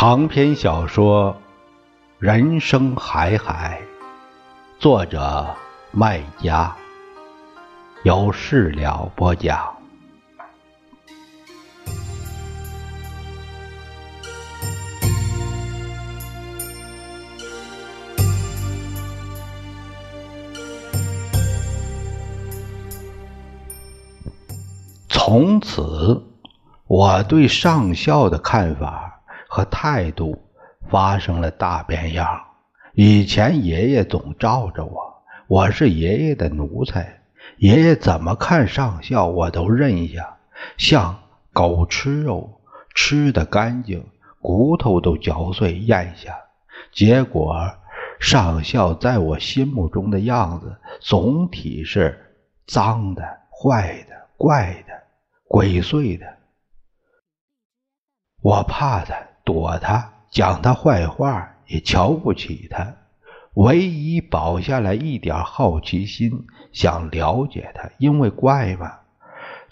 长篇小说《人生海海》，作者麦家，由事了播讲。从此，我对上校的看法。和态度发生了大变样。以前爷爷总罩着我，我是爷爷的奴才，爷爷怎么看上校我都认下，像狗吃肉，吃的干净，骨头都嚼碎咽下。结果上校在我心目中的样子，总体是脏的、坏的、怪的、鬼祟的。我怕他。躲他，讲他坏话，也瞧不起他。唯一保下来一点好奇心，想了解他，因为怪嘛。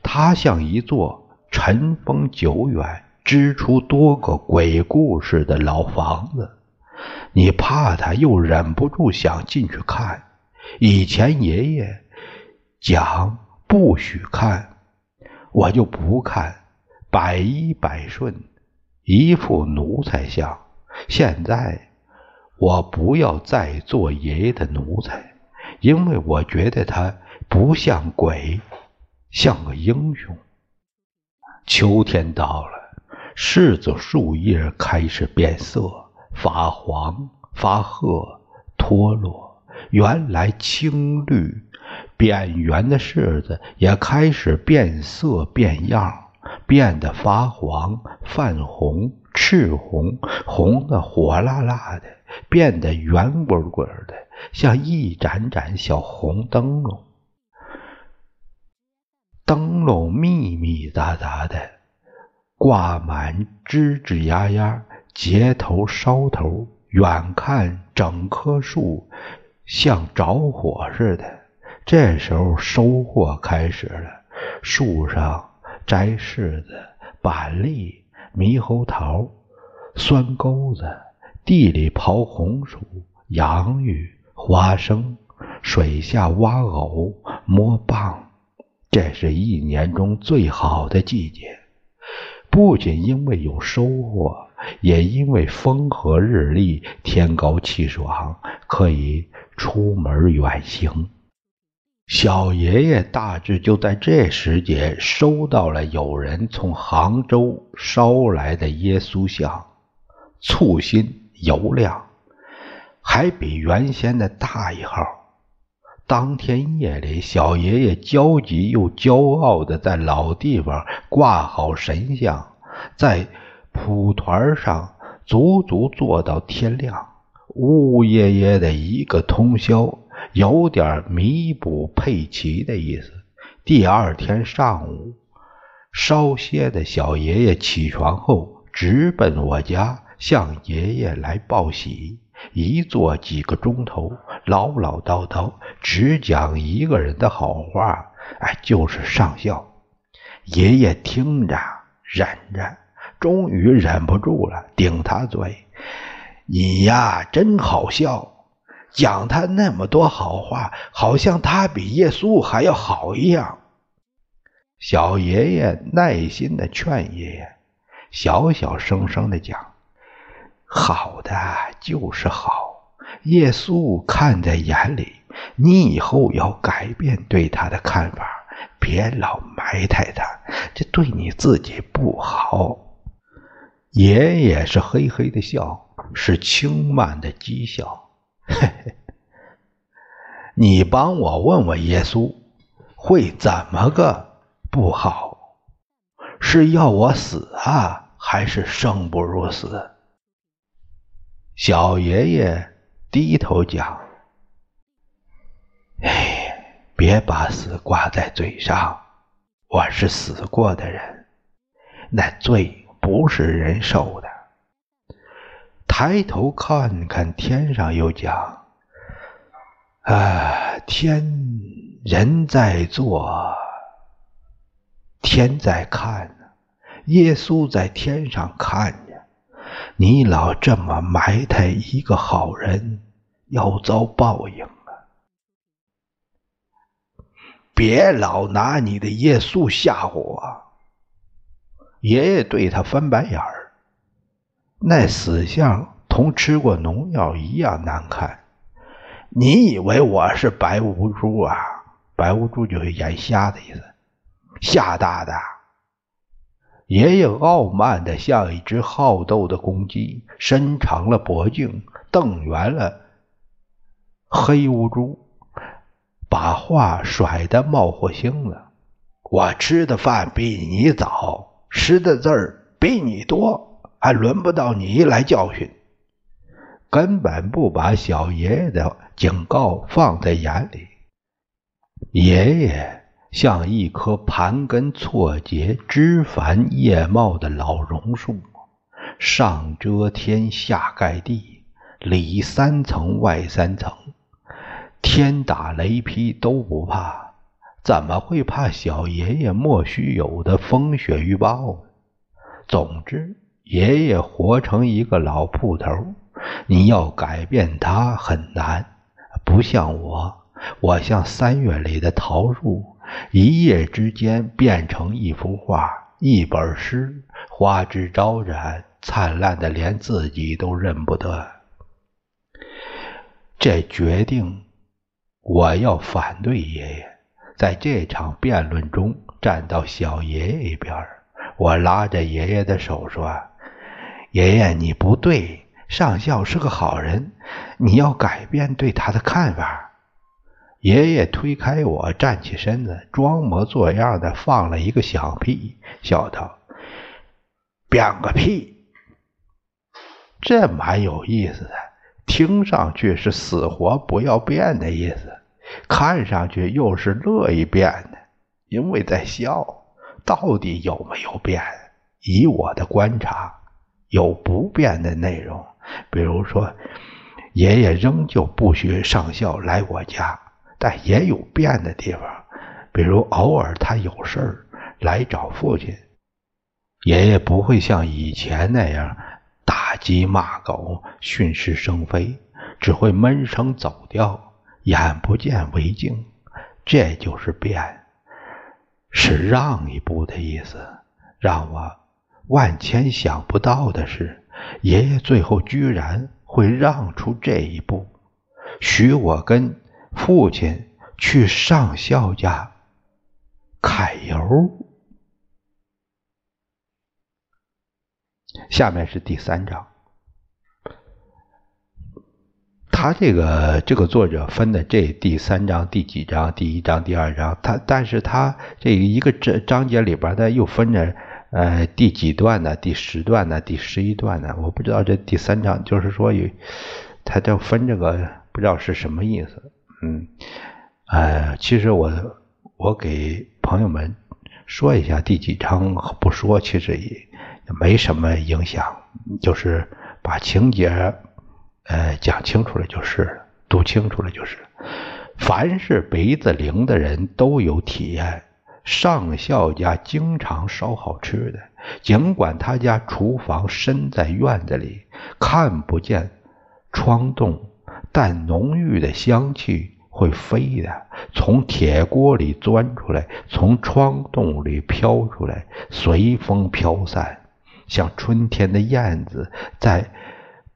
他像一座尘封久远、支出多个鬼故事的老房子，你怕他，又忍不住想进去看。以前爷爷讲不许看，我就不看，百依百顺。一副奴才相。现在我不要再做爷爷的奴才，因为我觉得他不像鬼，像个英雄。秋天到了，柿子树叶开始变色，发黄、发褐、脱落。原来青绿、扁圆的柿子也开始变色变样。变得发黄、泛红、赤红，红的火辣辣的，变得圆滚滚的，像一盏盏小红灯笼。灯笼密密匝匝的，挂满枝枝丫丫，结头梢头，远看整棵树像着火似的。这时候收获开始了，树上。摘柿子、板栗、猕猴桃、酸钩子，地里刨红薯、洋芋、花生，水下挖藕、摸蚌。这是一年中最好的季节，不仅因为有收获，也因为风和日丽，天高气爽，可以出门远行。小爷爷大致就在这时节收到了有人从杭州捎来的耶稣像，簇新油亮，还比原先的大一号。当天夜里，小爷爷焦急又骄傲地在老地方挂好神像，在蒲团上足足坐到天亮，呜呜咽咽的一个通宵。有点弥补佩奇的意思。第二天上午，稍歇的小爷爷起床后，直奔我家向爷爷来报喜。一坐几个钟头，唠唠叨叨，只讲一个人的好话，哎，就是上校。爷爷听着，忍着，终于忍不住了，顶他嘴：“你呀，真好笑。”讲他那么多好话，好像他比耶稣还要好一样。小爷爷耐心的劝爷爷，小小声声的讲：“好的就是好，耶稣看在眼里，你以后要改变对他的看法，别老埋汰他，这对你自己不好。”爷爷是嘿嘿的笑，是轻慢的讥笑。嘿嘿，你帮我问问耶稣，会怎么个不好？是要我死啊，还是生不如死？小爷爷低头讲：“哎，别把死挂在嘴上，我是死过的人，那罪不是人受的。”抬头看看天上，又讲：“啊，天人在做，天在看呢。耶稣在天上看着，你老这么埋汰一个好人，要遭报应啊！别老拿你的耶稣吓唬我。爷爷对他翻白眼儿，那死相同吃过农药一样难看。你以为我是白无珠啊？白无珠就是眼瞎的意思。吓大的！爷爷傲慢的像一只好斗的公鸡，伸长了脖颈，瞪圆了黑乌珠，把话甩得冒火星了。我吃的饭比你早，识的字儿比你多，还轮不到你来教训。根本不把小爷爷的警告放在眼里。爷爷像一棵盘根错节、枝繁叶茂的老榕树，上遮天，下盖地，里三层外三层，天打雷劈都不怕，怎么会怕小爷爷莫须有的风雪预报？总之，爷爷活成一个老铺头。你要改变他很难，不像我，我像三月里的桃树，一夜之间变成一幅画、一本诗，花枝招展，灿烂的连自己都认不得。这决定，我要反对爷爷，在这场辩论中站到小爷爷一边。我拉着爷爷的手说：“爷爷，你不对。”上校是个好人，你要改变对他的看法。爷爷推开我，站起身子，装模作样的放了一个响屁，笑道：“变个屁！这蛮有意思的，听上去是死活不要变的意思，看上去又是乐意变的，因为在笑。到底有没有变？以我的观察，有不变的内容。”比如说，爷爷仍旧不许上校来我家，但也有变的地方。比如偶尔他有事儿来找父亲，爷爷不会像以前那样打鸡骂狗、训斥生非，只会闷声走掉，眼不见为净。这就是变，是让一步的意思。让我万千想不到的是。爷爷最后居然会让出这一步，许我跟父亲去上校家揩油。下面是第三章，他这个这个作者分的这第三章第几章？第一章、第二章，他但是他这一个章章节里边的又分着。呃，第几段呢？第十段呢？第十一段呢？我不知道这第三章就是说有，他这分这个不知道是什么意思。嗯，呃，其实我我给朋友们说一下第几章，不说其实也没什么影响，就是把情节呃讲清楚了就是，读清楚了就是。凡是鼻子灵的人都有体验。上校家经常烧好吃的，尽管他家厨房深在院子里，看不见窗洞，但浓郁的香气会飞的，从铁锅里钻出来，从窗洞里飘出来，随风飘散，像春天的燕子在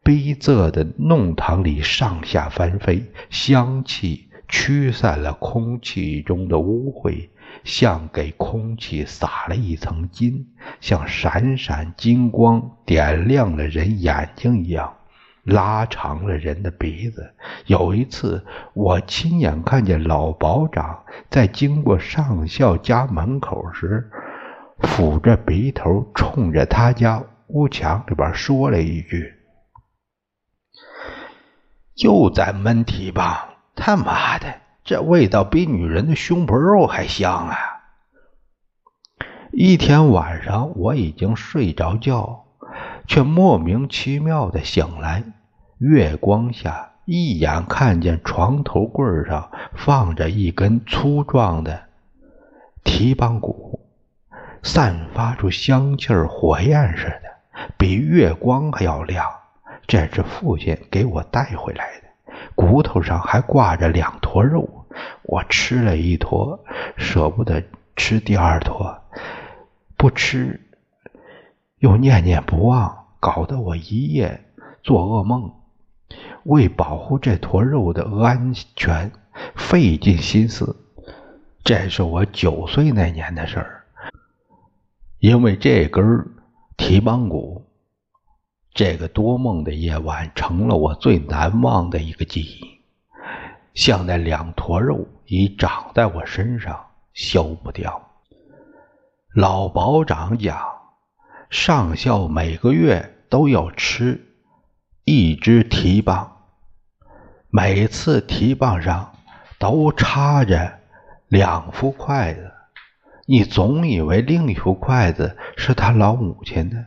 逼仄的弄堂里上下翻飞，香气驱散了空气中的污秽。像给空气撒了一层金，像闪闪金光点亮了人眼睛一样，拉长了人的鼻子。有一次，我亲眼看见老保长在经过上校家门口时，抚着鼻头，冲着他家屋墙里边说了一句：“就在闷蹄膀，他妈的！”这味道比女人的胸脯肉还香啊！一天晚上，我已经睡着觉，却莫名其妙的醒来。月光下，一眼看见床头柜上放着一根粗壮的提棒骨，散发出香气儿，火焰似的。比月光还要亮。这是父亲给我带回来的，骨头上还挂着两坨肉。我吃了一坨，舍不得吃第二坨，不吃又念念不忘，搞得我一夜做噩梦。为保护这坨肉的安全，费尽心思。这是我九岁那年的事儿，因为这根提棒骨。这个多梦的夜晚成了我最难忘的一个记忆，像那两坨肉已长在我身上，消不掉。老保长讲，上校每个月都要吃一只提棒，每次提棒上都插着两副筷子。你总以为另一副筷子是他老母亲的，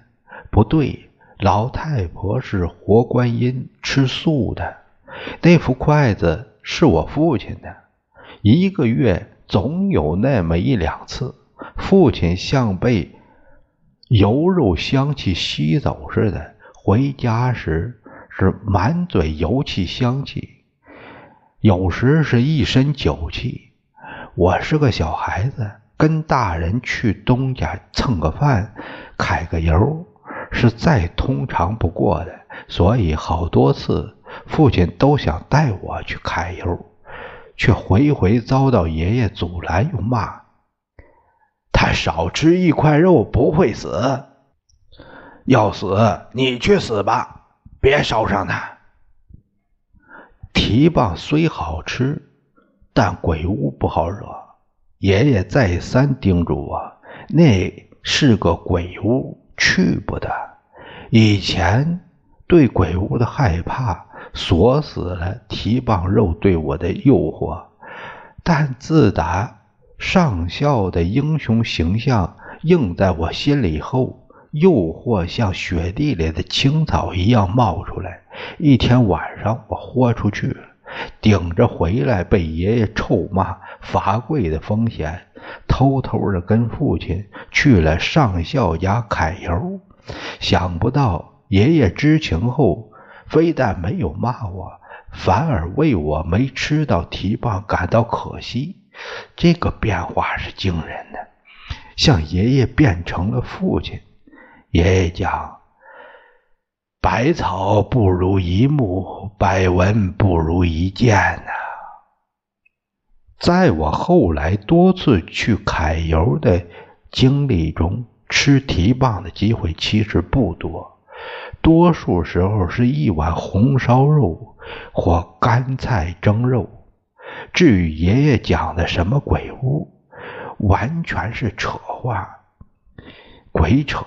不对。老太婆是活观音，吃素的。那副筷子是我父亲的。一个月总有那么一两次，父亲像被油肉香气吸走似的，回家时是满嘴油气香气，有时是一身酒气。我是个小孩子，跟大人去东家蹭个饭，揩个油。是再通常不过的，所以好多次父亲都想带我去揩油，却回回遭到爷爷阻拦又骂。他少吃一块肉不会死，要死你去死吧，别烧伤他。蹄棒虽好吃，但鬼屋不好惹。爷爷再三叮嘱我，那是个鬼屋。去不得。以前对鬼屋的害怕锁死了提棒肉对我的诱惑，但自打上校的英雄形象映在我心里后，诱惑像雪地里的青草一样冒出来。一天晚上，我豁出去了，顶着回来被爷爷臭骂罚跪的风险，偷偷的跟父亲去了上校家揩油。想不到爷爷知情后，非但没有骂我，反而为我没吃到提棒感到可惜。这个变化是惊人的，像爷爷变成了父亲。爷爷讲：“百草不如一木，百闻不如一见呐。”在我后来多次去揩油的经历中。吃提棒的机会其实不多，多数时候是一碗红烧肉或干菜蒸肉。至于爷爷讲的什么鬼屋，完全是扯话，鬼扯。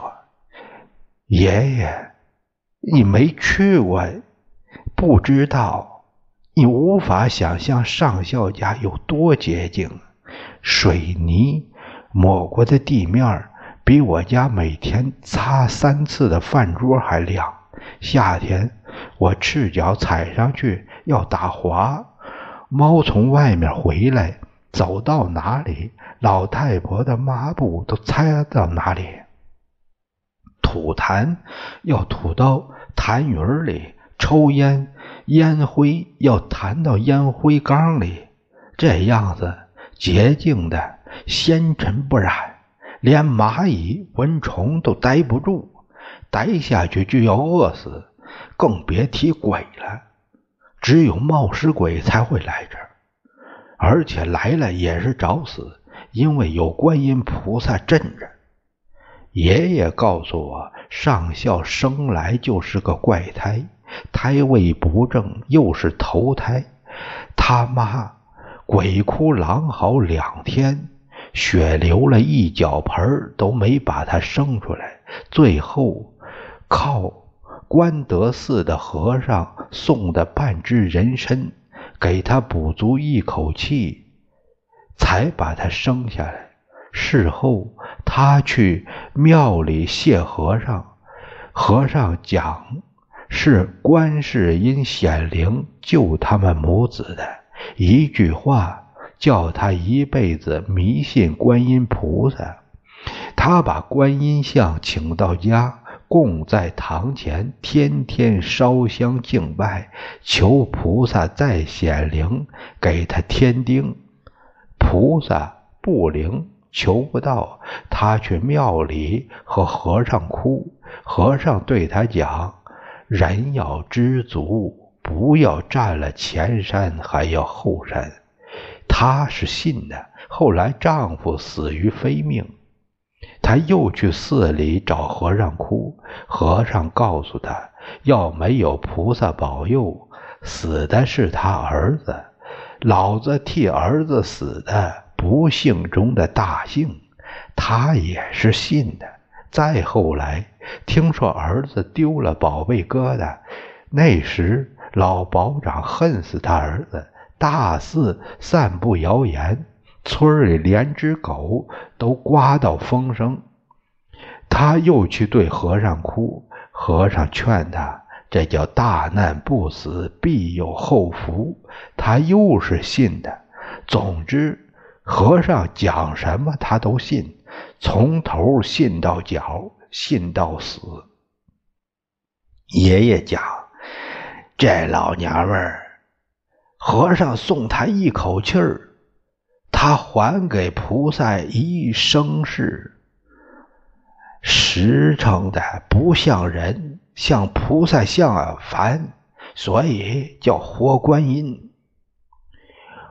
爷爷，你没去过，不知道，你无法想象上校家有多洁净，水泥抹过的地面比我家每天擦三次的饭桌还亮。夏天我赤脚踩上去要打滑，猫从外面回来，走到哪里，老太婆的抹布都擦到哪里。吐痰要吐到痰盂里，抽烟烟灰要弹到烟灰缸里，这样子洁净的纤尘不染。连蚂蚁、蚊虫都待不住，待下去就要饿死，更别提鬼了。只有冒失鬼才会来这儿，而且来了也是找死，因为有观音菩萨镇着。爷爷告诉我，上校生来就是个怪胎，胎位不正，又是头胎，他妈鬼哭狼嚎两天。血流了一脚盆都没把他生出来，最后靠关德寺的和尚送的半只人参给他补足一口气，才把他生下来。事后他去庙里谢和尚，和尚讲是观世音显灵救他们母子的一句话。叫他一辈子迷信观音菩萨。他把观音像请到家，供在堂前，天天烧香敬拜，求菩萨再显灵，给他添丁。菩萨不灵，求不到，他去庙里和和尚哭。和尚对他讲：“人要知足，不要占了前山还要后山。”他是信的。后来丈夫死于非命。他又去寺里找和尚哭，和尚告诉他，要没有菩萨保佑，死的是他儿子，老子替儿子死的，不幸中的大幸。他也是信的。再后来，听说儿子丢了宝贝疙瘩，那时老保长恨死他儿子，大肆散布谣言。村里连只狗都刮到风声，他又去对和尚哭，和尚劝他，这叫大难不死，必有后福。他又是信的。总之，和尚讲什么他都信，从头信到脚，信到死。爷爷讲，这老娘们儿，和尚送他一口气儿。他还给菩萨一生事，实诚的不像人，像菩萨像凡，所以叫活观音。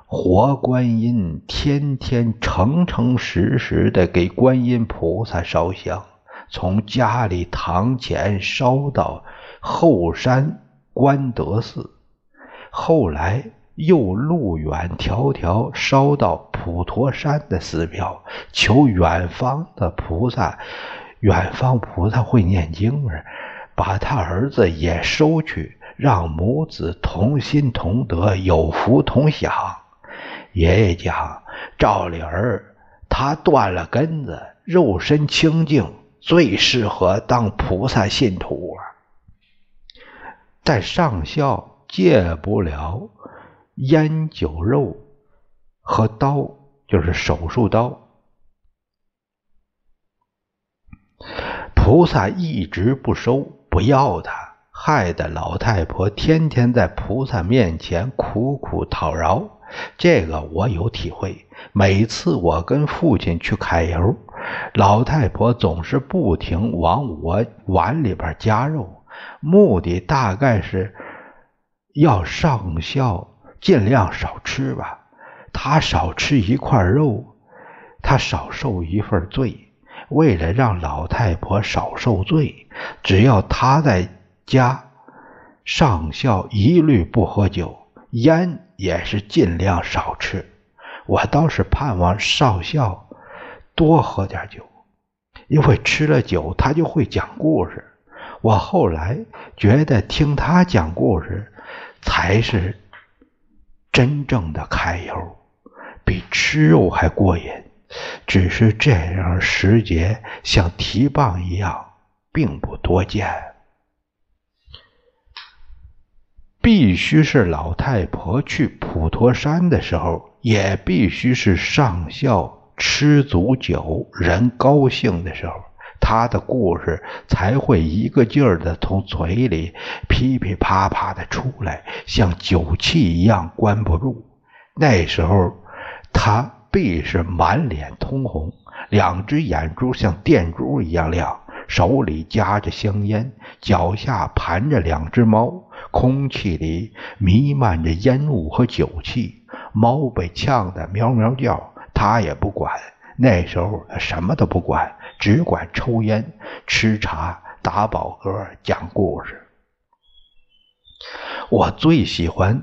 活观音天天诚诚实实的给观音菩萨烧香，从家里堂前烧到后山观德寺，后来。又路远迢迢烧到普陀山的寺庙，求远方的菩萨。远方菩萨会念经儿，把他儿子也收去，让母子同心同德，有福同享。爷爷讲，照理儿他断了根子，肉身清净，最适合当菩萨信徒啊。但上校戒不了。烟酒肉和刀，就是手术刀。菩萨一直不收，不要他，害得老太婆天天在菩萨面前苦苦讨饶。这个我有体会。每次我跟父亲去揩油，老太婆总是不停往我碗里边加肉，目的大概是要上孝。尽量少吃吧，他少吃一块肉，他少受一份罪。为了让老太婆少受罪，只要他在家上孝，一律不喝酒，烟也是尽量少吃。我倒是盼望少校多喝点酒，因为吃了酒他就会讲故事。我后来觉得听他讲故事才是。真正的揩油比吃肉还过瘾，只是这样时节像提棒一样，并不多见。必须是老太婆去普陀山的时候，也必须是上校吃足酒、人高兴的时候。他的故事才会一个劲儿的从嘴里噼噼啪啪的出来，像酒气一样关不住。那时候，他必是满脸通红，两只眼珠像电珠一样亮，手里夹着香烟，脚下盘着两只猫，空气里弥漫着烟雾和酒气。猫被呛得喵喵叫，他也不管。那时候他什么都不管。只管抽烟、吃茶、打饱嗝、讲故事。我最喜欢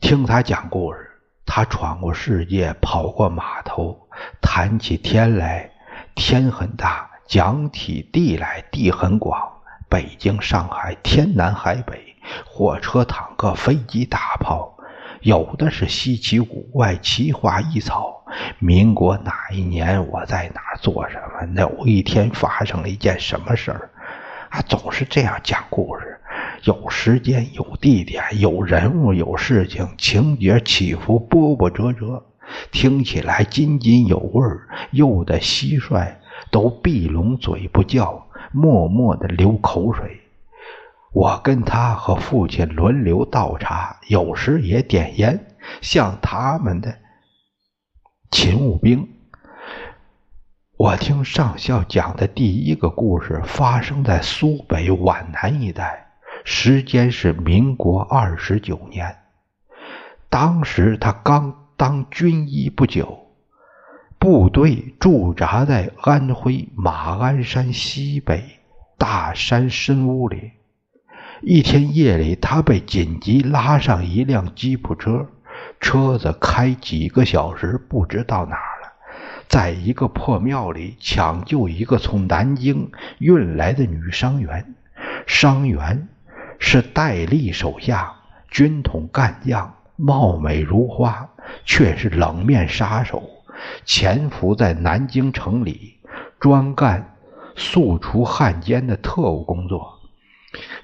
听他讲故事。他闯过世界，跑过码头，谈起天来，天很大；讲起地来，地很广。北京、上海，天南海北，火车、坦克、飞机、大炮，有的是稀奇古怪、奇花异草。民国哪一年我在哪儿做什么？有一天发生了一件什么事儿？啊，总是这样讲故事，有时间、有地点、有人物、有事情，情节起伏波波折折，听起来津津有味儿。有的蟋蟀都闭拢嘴不叫，默默的流口水。我跟他和父亲轮流倒茶，有时也点烟，像他们的勤务兵。我听上校讲的第一个故事发生在苏北皖南一带，时间是民国二十九年。当时他刚当军医不久，部队驻扎在安徽马鞍山西北大山深屋里。一天夜里，他被紧急拉上一辆吉普车，车子开几个小时，不知到哪儿了。在一个破庙里抢救一个从南京运来的女伤员，伤员是戴笠手下军统干将，貌美如花，却是冷面杀手，潜伏在南京城里，专干肃除汉奸的特务工作，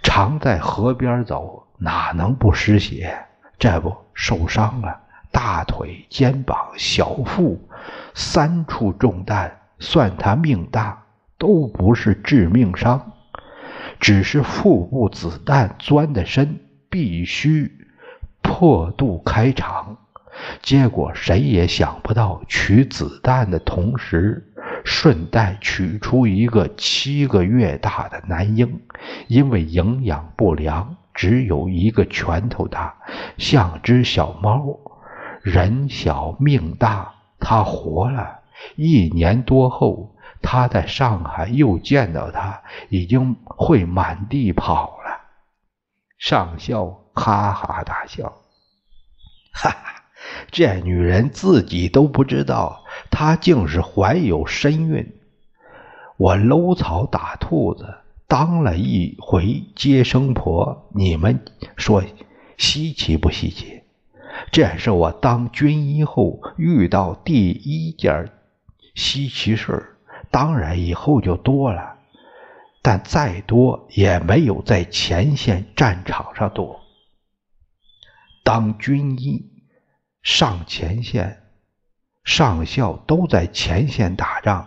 常在河边走，哪能不湿鞋？这不受伤了，大腿、肩膀、小腹。三处中弹，算他命大，都不是致命伤，只是腹部子弹钻得深，必须破肚开肠。结果谁也想不到，取子弹的同时，顺带取出一个七个月大的男婴，因为营养不良，只有一个拳头大，像只小猫。人小命大。他活了一年多后，他在上海又见到他，已经会满地跑了。上校哈哈大笑，哈哈，这女人自己都不知道，她竟是怀有身孕。我搂草打兔子，当了一回接生婆，你们说稀奇不稀奇？这是我当军医后遇到第一件稀奇事当然以后就多了，但再多也没有在前线战场上多。当军医上前线，上校都在前线打仗，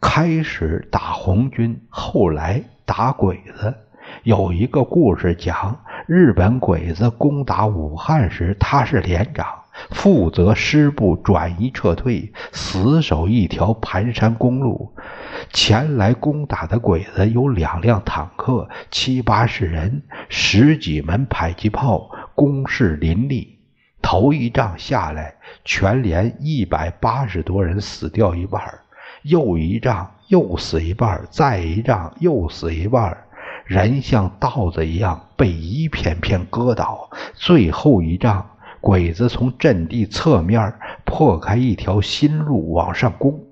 开始打红军，后来打鬼子。有一个故事讲。日本鬼子攻打武汉时，他是连长，负责师部转移撤退，死守一条盘山公路。前来攻打的鬼子有两辆坦克，七八十人，十几门迫击炮，攻势林立。头一仗下来，全连一百八十多人死掉一半；又一仗又死一半；再一仗又死一半。人像稻子一样被一片片割倒。最后一仗，鬼子从阵地侧面破开一条新路往上攻。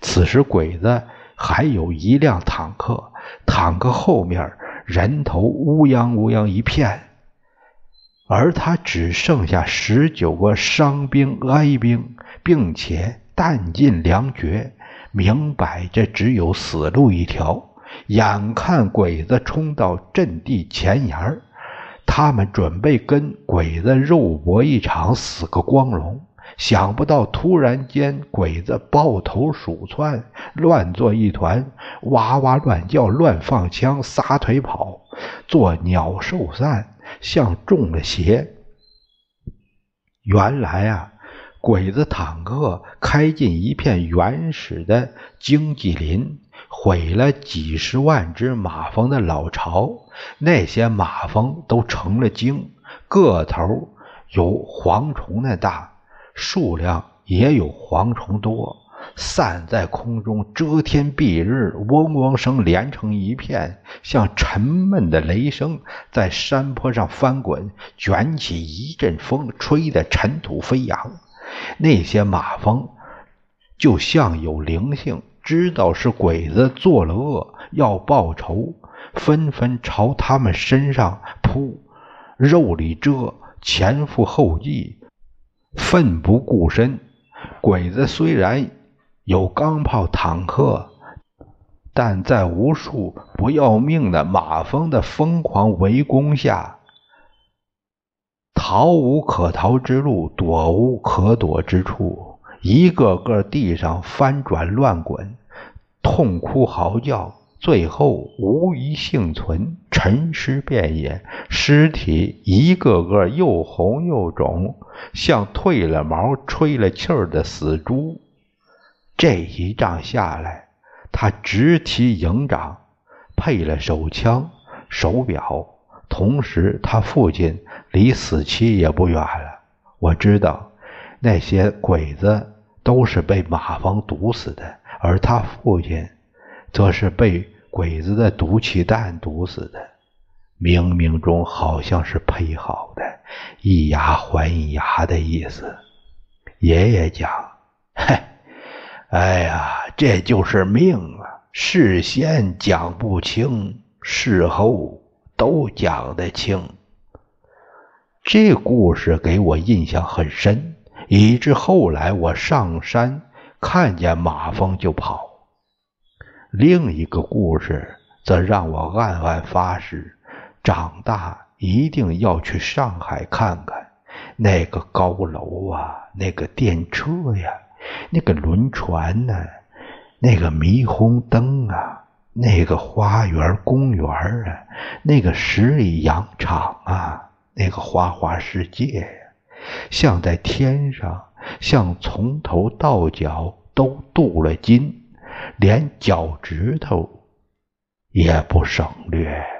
此时，鬼子还有一辆坦克，坦克后面人头乌泱乌泱一片，而他只剩下十九个伤兵哀兵，并且弹尽粮绝，明摆着只有死路一条。眼看鬼子冲到阵地前沿儿他们准备跟鬼子肉搏一场，死个光荣。想不到突然间，鬼子抱头鼠窜，乱作一团，哇哇乱叫，乱放枪，撒腿跑，做鸟兽散，像中了邪。原来啊，鬼子坦克开进一片原始的经济林。毁了几十万只马蜂的老巢，那些马蜂都成了精，个头有蝗虫那大，数量也有蝗虫多，散在空中，遮天蔽日，嗡嗡声连成一片，像沉闷的雷声，在山坡上翻滚，卷起一阵风，吹得尘土飞扬。那些马蜂就像有灵性。知道是鬼子做了恶，要报仇，纷纷朝他们身上扑，肉里蛰，前赴后继，奋不顾身。鬼子虽然有钢炮、坦克，但在无数不要命的马蜂的疯狂围攻下，逃无可逃之路，躲无可躲之处。一个个地上翻转乱滚，痛哭嚎叫，最后无一幸存，沉尸遍野，尸体一个个又红又肿，像褪了毛、吹了气儿的死猪。这一仗下来，他直提营长，配了手枪、手表，同时他父亲离死期也不远了。我知道那些鬼子都是被马蜂毒死的，而他父亲。则是被鬼子的毒气弹毒死的，冥冥中好像是配好的，以牙还牙的意思。爷爷讲：“嘿，哎呀，这就是命啊！事先讲不清，事后都讲得清。”这故事给我印象很深，以致后来我上山看见马蜂就跑。另一个故事则让我暗暗发誓，长大一定要去上海看看那个高楼啊，那个电车呀，那个轮船呢，那个霓虹灯啊，那个花园公园啊，那个十里洋场啊，那个花花世界呀，像在天上，像从头到脚都镀了金。连脚趾头也不省略。